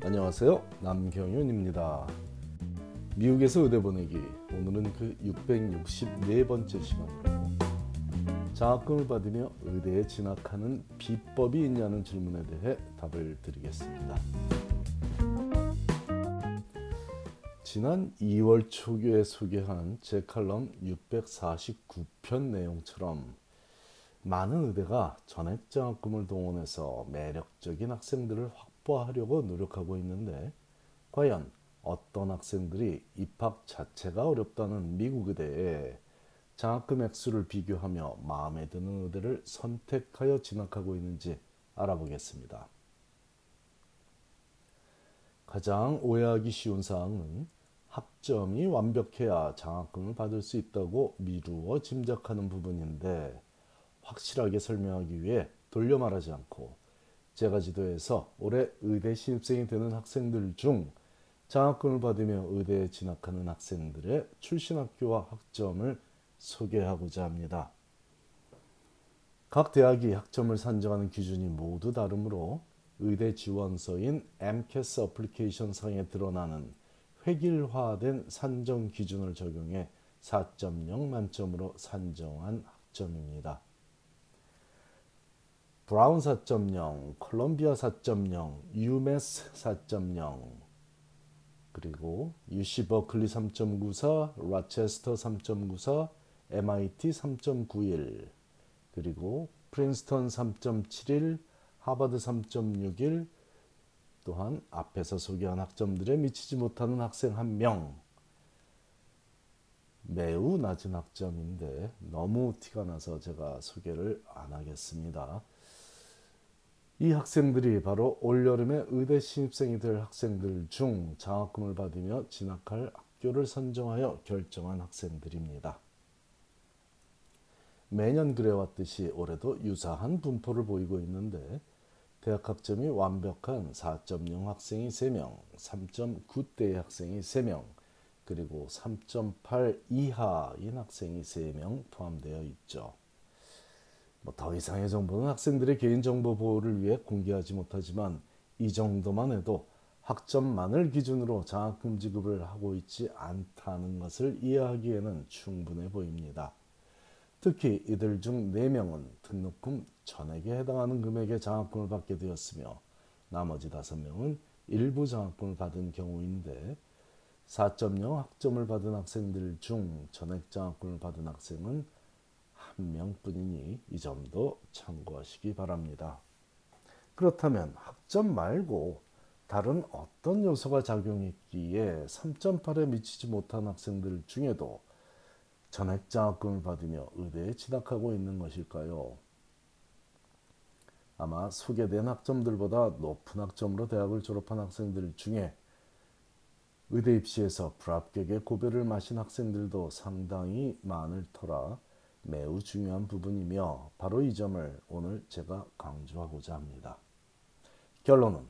안녕하세요. 남경윤입니다. 미국에서 의대 보내기 오늘은 그 664번째 시간으로 장학금을 받으며 의대에 진학하는 비법이 있냐는 질문에 대해 답을 드리겠습니다. 지난 2월 초기에 소개한 제 칼럼 649편 내용처럼 많은 의대가 전액 장학금을 동원해서 매력적인 학생들을 확 보하려고 노력하고 있는데 과연 어떤 학생들이 입학 자체가 어렵다는 미국 의대에 장학금 액수를 비교하며 마음에 드는 의대를 선택하여 진학하고 있는지 알아보겠습니다. 가장 오해하기 쉬운 사항은 학점이 완벽해야 장학금을 받을 수 있다고 미루어 짐작하는 부분인데 확실하게 설명하기 위해 돌려 말하지 않고 제가 지도에서 올해 의대 신입생이 되는 학생들 중 장학금을 받으며 의대에 진학하는 학생들의 출신 학교와 학점을 소개하고자 합니다. 각 대학이 학점을 산정하는 기준이 모두 다르므로 의대 지원서인 MCAS 어플리케이션 상에 드러나는 획일화된 산정 기준을 적용해 4.0 만점으로 산정한 학점입니다. 브라운 4.0, 콜롬비아 4.0, 유메스 4.0, 그리고 UC 버클리 3.94, 라체스터 3.94, MIT 3.91, 그리고 프린스턴 3.71, 하버드 3.61, 또한 앞에서 소개한 학점들에 미치지 못하는 학생 한 명. 매우 낮은 학점인데 너무 티가 나서 제가 소개를 안 하겠습니다. 이 학생들이 바로 올여름에 의대 신입생이 될 학생들 중 장학금을 받으며 진학할 학교를 선정하여 결정한 학생들입니다. 매년 그래왔듯이 올해도 유사한 분포를 보이고 있는데 대학 학점이 완벽한 4.0 학생이 3명, 3.9대 학생이 3명, 그리고 3.8 이하인 학생이 3명 포함되어 있죠. 뭐 더 이상의 정보는 학생들의 개인정보 보호를 위해 공개하지 못하지만 이 정도만 해도 학점만을 기준으로 장학금 지급을 하고 있지 않다는 것을 이해하기에는 충분해 보입니다. 특히 이들 중 4명은 등록금 전액에 해당하는 금액의 장학금을 받게 되었으며 나머지 5명은 일부 장학금을 받은 경우인데 4.0 학점을 받은 학생들 중 전액 장학금을 받은 학생은 한 명뿐이니 이 점도 참고하시기 바랍니다. 그렇다면 학점 말고 다른 어떤 요소가 작용했기에 3.8에 미치지 못한 학생들 중에도 전액 장학금을 받으며 의대에 진학하고 있는 것일까요? 아마 소개된 학점들보다 높은 학점으로 대학을 졸업한 학생들 중에 의대 입시에서 불합격의 고배를 마신 학생들도 상당히 많을 터라 매우 중요한 부분이며 바로 이 점을 오늘 제가 강조하고자 합니다. 결론은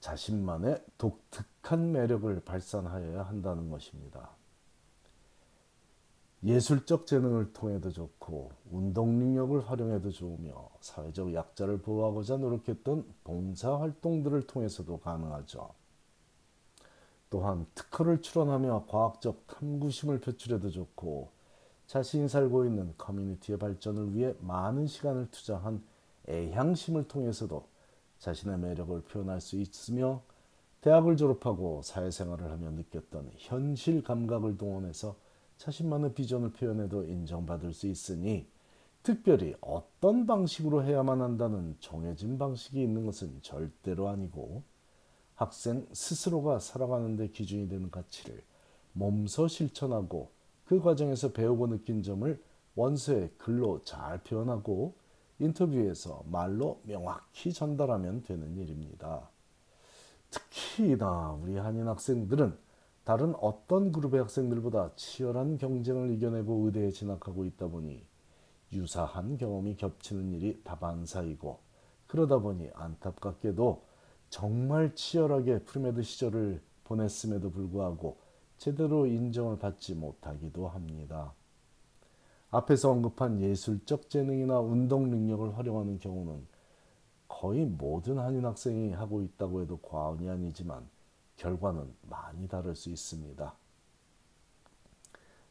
자신만의 독특한 매력을 발산하여야 한다는 것입니다. 예술적 재능을 통해도 좋고 운동 능력을 활용해도 좋으며 사회적 약자를 보호하고자 노력했던 봉사 활동들을 통해서도 가능하죠. 또한 특허를 출원하며 과학적 탐구심을 표출해도 좋고 자신이 살고 있는 커뮤니티의 발전을 위해 많은 시간을 투자한 애향심을 통해서도 자신의 매력을 표현할 수 있으며 대학을 졸업하고 사회생활을 하며 느꼈던 현실 감각을 동원해서 자신만의 비전을 표현해도 인정받을 수 있으니 특별히 어떤 방식으로 해야만 한다는 정해진 방식이 있는 것은 절대로 아니고 학생 스스로가 살아가는 데 기준이 되는 가치를 몸소 실천하고 그 과정에서 배우고 느낀 점을 원서에 글로 잘 표현하고 인터뷰에서 말로 명확히 전달하면 되는 일입니다. 특히나 우리 한인 학생들은 다른 어떤 그룹의 학생들보다 치열한 경쟁을 이겨내고 의대에 진학하고 있다 보니 유사한 경험이 겹치는 일이 다반사이고 그러다 보니 안타깝게도 정말 치열하게 pre-med 시절을 보냈음에도 불구하고 제대로 인정을 받지 못하기도 합니다. 앞에서 언급한 예술적 재능이나 운동 능력을 활용하는 경우는 거의 모든 한인 학생이 하고 있다고 해도 과언이 아니지만 결과는 많이 다를 수 있습니다.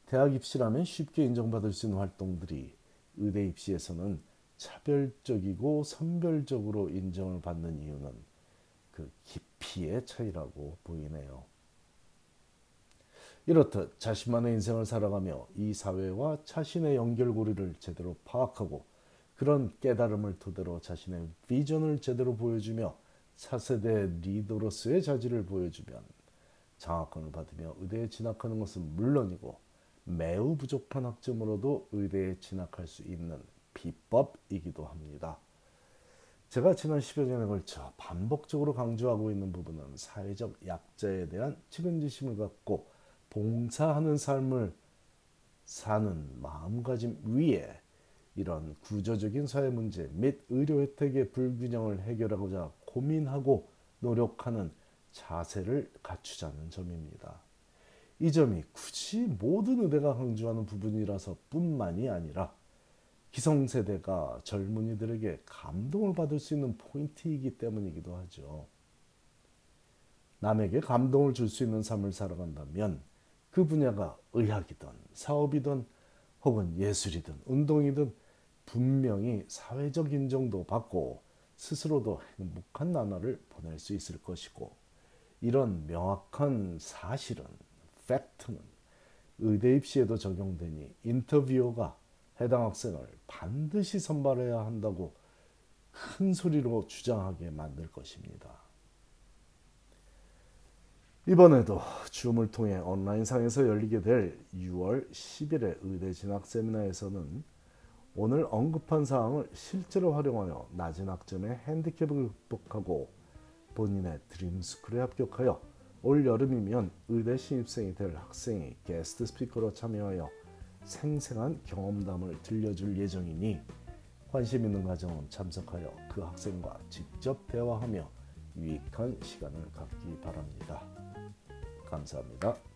대학 입시라면 쉽게 인정받을 수 있는 활동들이 의대 입시에서는 차별적이고 선별적으로 인정을 받는 이유는 그 깊이의 차이라고 보이네요. 이렇듯 자신만의 인생을 살아가며 이 사회와 자신의 연결고리를 제대로 파악하고 그런 깨달음을 토대로 자신의 비전을 제대로 보여주며 차세대 리더로서의 자질을 보여주면 장학금을 받으며 의대에 진학하는 것은 물론이고 매우 부족한 학점으로도 의대에 진학할 수 있는 비법이기도 합니다. 제가 지난 10여 년에 걸쳐 반복적으로 강조하고 있는 부분은 사회적 약자에 대한 측은지심을 갖고 봉사하는 삶을 사는 마음가짐 위에 이런 구조적인 사회 문제 및 의료 혜택의 불균형을 해결하고자 고민하고 노력하는 자세를 갖추자는 점입니다. 이 점이 굳이 모든 의대가 강조하는 부분이라서 뿐만이 아니라 기성세대가 젊은이들에게 감동을 받을 수 있는 포인트이기 때문이기도 하죠. 남에게 감동을 줄 수 있는 삶을 살아간다면 그 분야가 의학이든 사업이든 혹은 예술이든 운동이든 분명히 사회적 인정도 받고 스스로도 행복한 나날을 보낼 수 있을 것이고 이런 명확한 사실은 팩트는 의대 입시에도 적용되니 인터뷰어가 해당 학생을 반드시 선발해야 한다고 큰 소리로 주장하게 만들 것입니다. 이번에도 줌을 통해 온라인상에서 열리게 될 6월 10일의 의대 진학 세미나에서는 오늘 언급한 사항을 실제로 활용하여 낮은 학점의 핸디캡을 극복하고 본인의 드림스쿨에 합격하여 올 여름이면 의대 신입생이 될 학생이 게스트 스피커로 참여하여 생생한 경험담을 들려줄 예정이니 관심 있는 가정은 참석하여 그 학생과 직접 대화하며 유익한 시간을 갖기 바랍니다. 감사합니다.